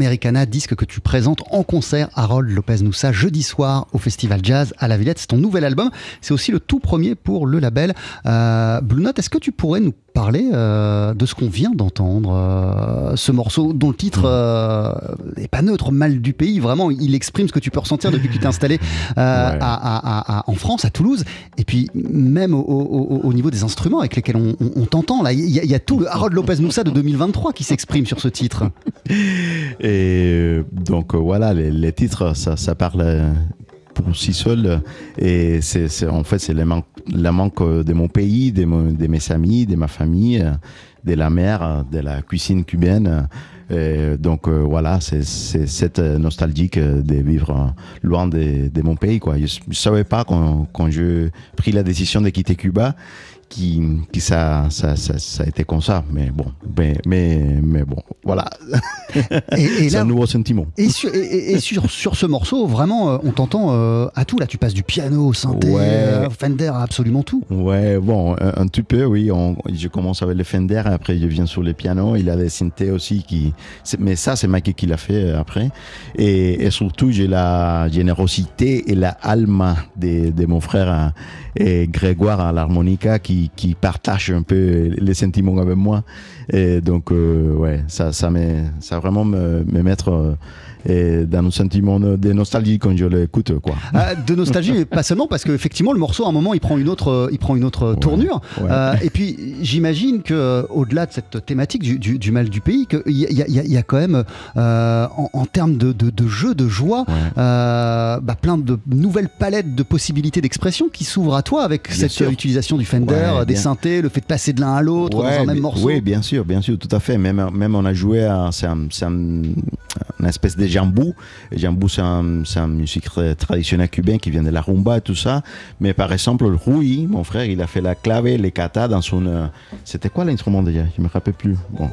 F: Americana, disque que tu présentes en concert Harold Lopez Noussa jeudi soir au Festival Jazz à la Villette. C'est ton nouvel album, c'est aussi le tout premier pour le label euh, Blue Note. Est-ce que tu pourrais nous parler euh, de ce qu'on vient d'entendre, euh, ce morceau dont le titre n'est pas neutre, Mal du pays, vraiment il exprime ce que tu peux ressentir depuis que tu t'es installé (laughs) en France, à Toulouse, et puis même au, niveau des instruments avec lesquels on, t'entend, là il y, y, a tout le Harold Lopez Noussa de 2023 qui s'exprime sur ce titre.
H: Et (laughs) donc voilà, les, titres, ça, parle euh, pour si seul. Et c'est, en fait, c'est le, manque de mon pays, de, mes amis, de ma famille, de la mer, de la cuisine cubaine. donc voilà, c'est, cette nostalgique de vivre loin de, mon pays. Quoi. Je ne savais pas quand, quand j'ai pris la décision de quitter Cuba qui, qui ça, ça, ça, a été comme ça. Mais bon, mais, mais, mais bon, voilà. (laughs) C'est un nouveau sentiment.
F: Et, sur, et, sur, sur, ce morceau, vraiment, euh, on t'entend euh, à tout. Là, tu passes du piano au synthé, euh, Fender, absolument tout.
H: Ouais, bon, un, petit peu, oui. On, je commence avec le Fender, après je viens sur les pianos. Il a les synthés aussi. Qui, mais ça, c'est Mike qui l'a fait après. Et, surtout, j'ai la générosité et la alma de, de mon frère et Grégoire à l'harmonica qui, qui partage un peu les sentiments avec moi. Et donc, euh, ouais, ça, ça, ça vraiment me, me mettre euh, et dans un sentiment de nostalgie quand je l'écoute quoi.
F: Ah, de nostalgie pas seulement parce qu'effectivement le morceau à un moment il prend une autre il prend une autre tournure. euh, et puis j'imagine que au-delà de cette thématique du, du, mal du pays qu'il y, y, y, a quand même euh, en, termes de, de, de, jeu de joie euh, bah, plein de nouvelles palettes de possibilités d'expression qui s'ouvrent à toi avec cette utilisation du Fender des synthés le fait de passer de l'un à l'autre dans un même morceau.
H: oui bien sûr bien sûr tout à fait. Même même on a joué c'est un, une espèce de jambou. Jambou, c'est un, un, musique traditionnelle cubain qui vient de la rumba et tout ça. Mais par exemple, le Rui, mon frère, il a fait la clave, les kata dans son. Euh, c'était quoi l'instrument déjà? Je me rappelle plus. Bon.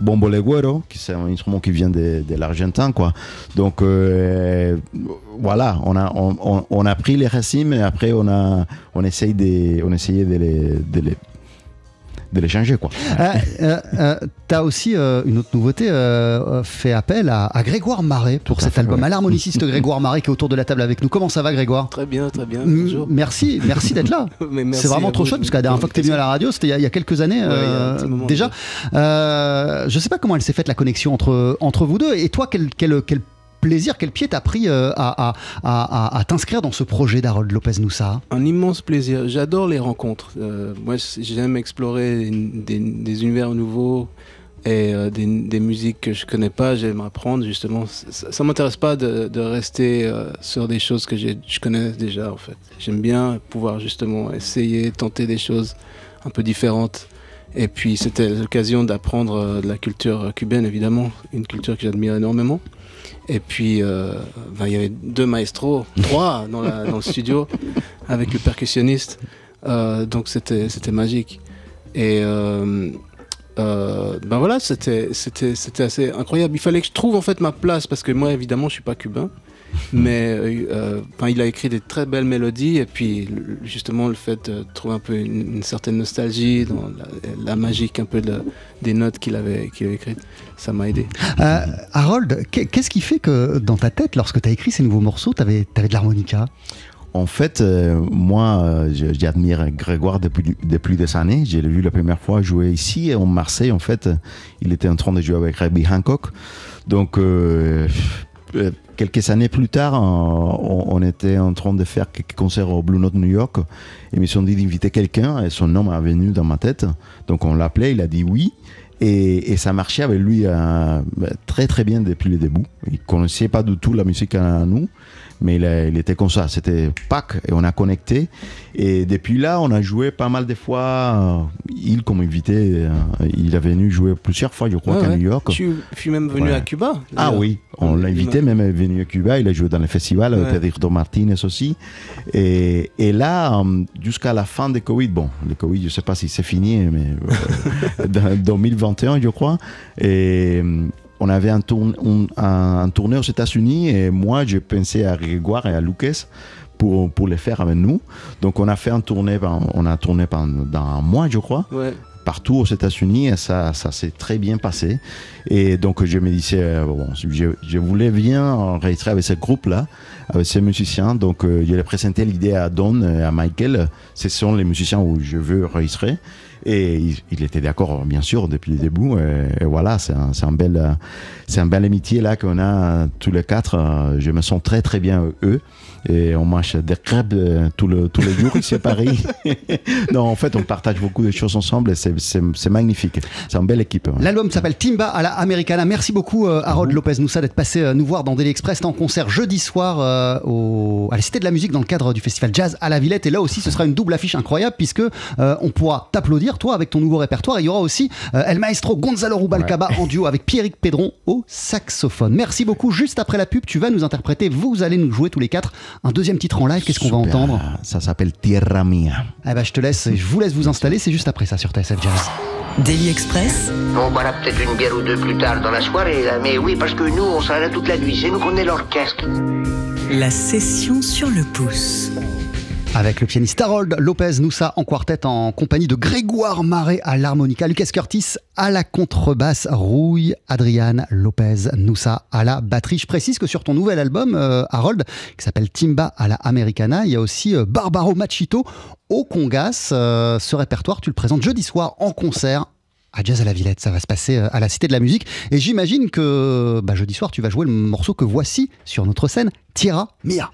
H: Bombo Leguero, qui c'est un instrument qui vient de, l'Argentin, quoi. Donc euh, voilà, on a on, a pris les racines et après on a on essaye de on essayait de les de les changer. Quoi.
F: Euh, euh, euh, tu as aussi une autre nouveauté, fait appel à, Grégoire Marais pour cet album, à l'harmoniciste Grégoire Marais qui est autour de la table avec nous. Comment ça va Grégoire?
I: Très bien, très bien. Bonjour.
F: Merci, merci d'être là. (laughs) C'est vraiment trop chouette parce que la dernière fois que tu es venu à la radio, c'était il, y, a quelques années déjà. je sais pas comment elle s'est faite la connexion entre, entre vous deux et toi, quel, quel, quel plaisir, quel pied t'as pris euh, à, t'inscrire dans ce projet d'Harold Lopez Noussa
I: Un immense plaisir. J'adore les rencontres. Euh, moi, j'aime explorer des, univers nouveaux et euh, des, musiques que je connais pas. J'aime apprendre justement. Ça, ne m'intéresse pas de, rester sur des choses que je connais déjà en fait. J'aime bien pouvoir justement essayer, tenter des choses un peu différentes. Et puis c'était l'occasion d'apprendre de la culture cubaine, évidemment, une culture que j'admire énormément. Et puis, euh, ben, il y avait deux maestros, trois dans, le studio, avec le percussionniste. Euh, donc, c'était magique. Et euh, ben voilà, c'était assez incroyable. Il fallait que je trouve en fait ma place, parce que moi, évidemment, je suis pas cubain. Mais euh, il a écrit des très belles mélodies et puis justement le fait de trouver un peu une, certaine nostalgie dans la, magique un peu des notes qu'il avait, qu'il avait écrites, ça m'a aidé.
F: Euh, Harold, qu'est-ce qui fait que dans ta tête, lorsque tu as écrit ces nouveaux morceaux, tu avais, avais, de l'harmonica?
H: En fait, euh, moi, j'admire Grégoire depuis, depuis des années. J'ai vu la première fois jouer ici, en Marseille. En fait, il était en train de jouer avec Rabbi Hancock. Donc, euh, quelques années plus tard, on, était en train de faire quelques concerts au Blue Note New York. Et ils me sont dit d'inviter quelqu'un et son nom est venu dans ma tête. Donc on l'appelait, il a dit oui. Et, ça marchait avec lui euh, très très bien depuis le début. Il connaissait pas du tout la musique à nous, mais il, était comme ça. C'était Pâques et on a connecté. Et depuis là, on a joué pas mal de fois. Euh, il, comme invité, euh, il est venu jouer plusieurs fois, je crois, à New York.
I: Tu suis même venu à Cuba
H: Ah oui, on l'a invité, même venu à Cuba. Il a joué dans le festival avec Pedro Martinez aussi. Et, et là, euh, jusqu'à la fin de Covid, bon, le Covid, je ne sais pas si c'est fini, mais (laughs) dans 2021, je crois. Et on avait un, un, tourneur aux États-Unis et moi, j'ai pensé à Grégoire et à Lucas pour, pour les faire avec nous. Donc, on a fait un tournée, on a tourné pendant un mois, je crois. partout aux États-Unis et ça, ça s'est très bien passé. Et donc je me disais, euh, bon, je, je voulais bien enregistrer avec ce groupe-là, avec ces musiciens. Donc euh, je l'ai présenté l'idée à Don et à Michael. Ce sont les musiciens où je veux enregistrer. Et il, était d'accord, bien sûr, depuis le début. Et, voilà, c'est un, un bel, c'est un bel amitié là qu'on a tous les quatre. Euh, Je me sens très très bien eux. Et on mange des crêpes euh, tout le, tous les jours ici à Paris. (laughs) non, en fait, on partage beaucoup de choses ensemble et c'est, magnifique. C'est une belle équipe. ouais.
F: L'album s'appelle Timba à la Americana. Merci beaucoup euh, Harold Lopez Noussa d'être passé euh, nous voir dans Daily Express. T'es en concert jeudi soir euh, au, à la Cité de la Musique dans le cadre du festival Jazz à la Villette. Et là aussi, ce sera une double affiche incroyable puisque euh, on pourra t'applaudir toi avec ton nouveau répertoire. Et il y aura aussi euh, El Maestro Gonzalo Rubalcaba en duo avec Pierrick Pedron au saxophone. Merci beaucoup. Juste après la pub, tu vas nous interpréter. Vous allez nous jouer tous les quatre un deuxième titre en live. Qu'est-ce qu'on va entendre
H: Ça s'appelle Tierra Mia.
F: Eh ben, je te laisse. Je vous laisse vous installer. C'est juste après ça sur TSF Jazz.
B: Daily Express,
D: On boira peut-être une bière ou deux plus tard dans la soirée, là, mais oui, parce que nous, on sera là toute la nuit. C'est nous qu'on est l'orchestre.
B: la session sur le pouce.
F: Avec le pianiste Harold Lopez Noussa en quartet en compagnie de Grégoire Marais à l'harmonica, Lucas Curtis à la contrebasse, Rouille, Adriane Lopez Noussa à la batterie. Je précise que sur ton nouvel album, euh, Harold, qui s'appelle Timba à la Americana, il y a aussi euh, Barbaro Machito au Congas. Euh, ce répertoire, tu le présentes jeudi soir en concert à Jazz à la Villette. Ça va se passer à la Cité de la Musique. Et j'imagine que bah, jeudi soir, tu vas jouer le morceau que voici sur notre scène, Tierra Mia.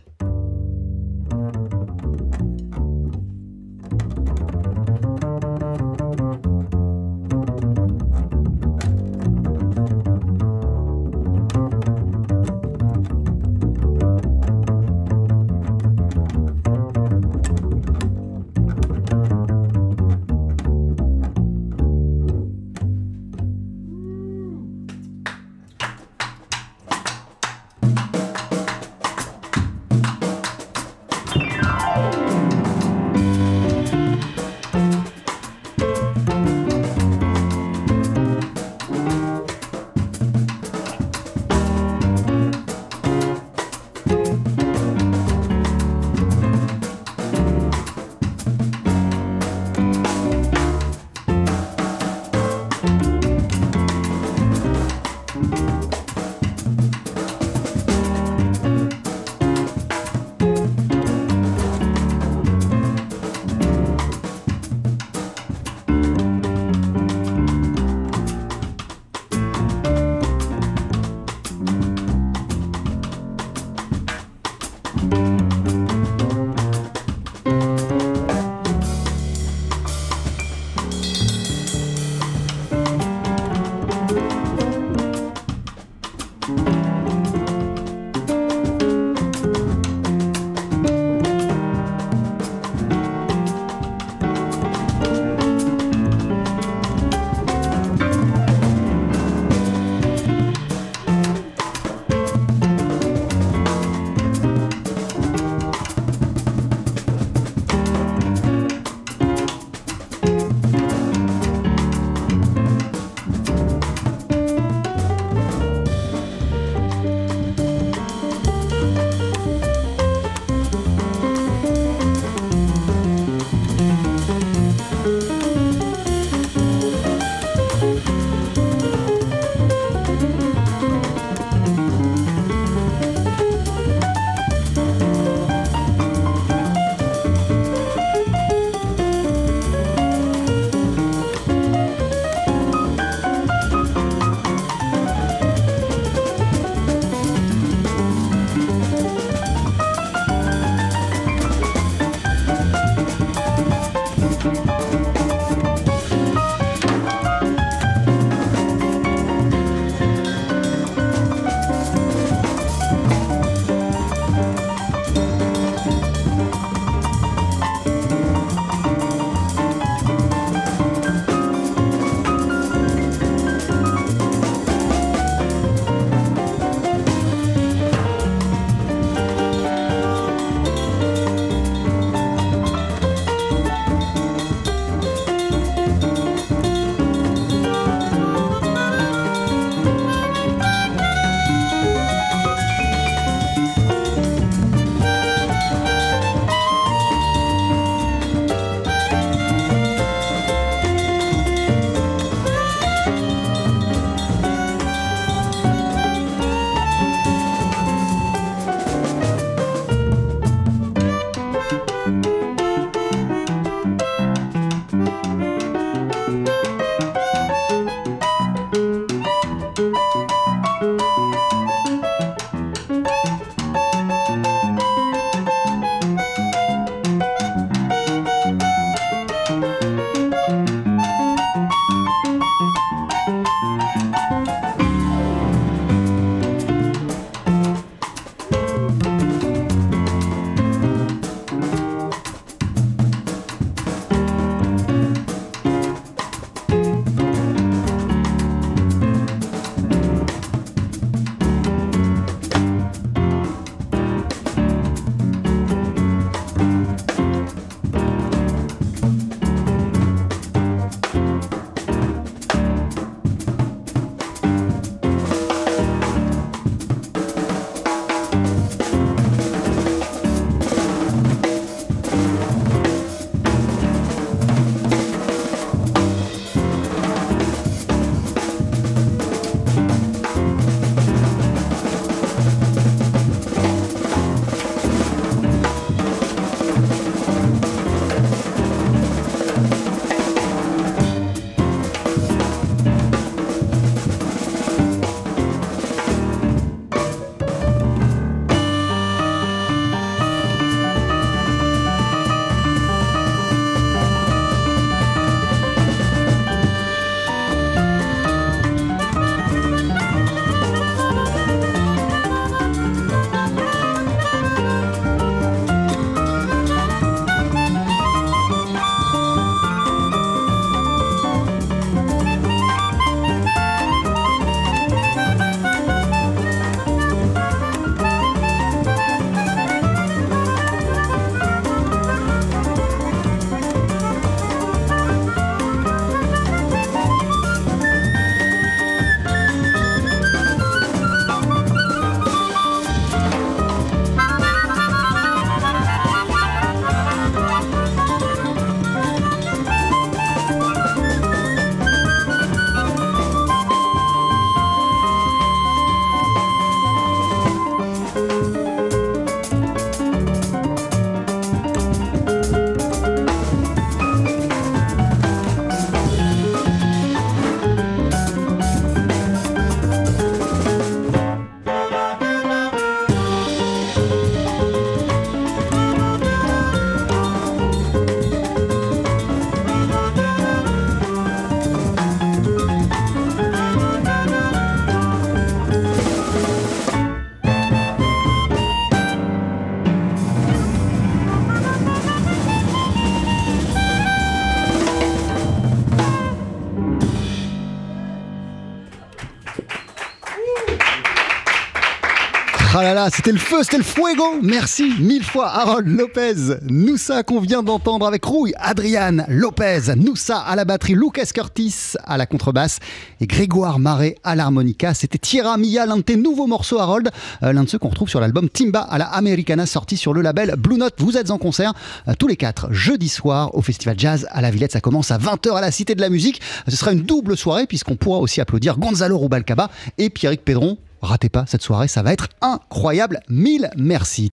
F: Là c'était le feu, c'était le fuego. Merci mille fois Harold Lopez. Noussa qu'on vient d'entendre avec Rouille, Adrian Lopez, Noussa à la batterie, Lucas Curtis à la contrebasse et Grégoire Marais à l'harmonica. C'était Tierra Mia, l'un de tes nouveaux morceaux Harold, euh, l'un de ceux qu'on retrouve sur l'album Timba à la Americana sorti sur le label Blue Note. Vous êtes en concert euh, tous les quatre jeudi soir au Festival Jazz à la Villette. Ça commence à 20h à la Cité de la Musique. Ce sera une double soirée puisqu'on pourra aussi applaudir Gonzalo Rubalcaba et Pierrick Pedron. Ratez pas cette soirée, ça va être incroyable. Mille merci.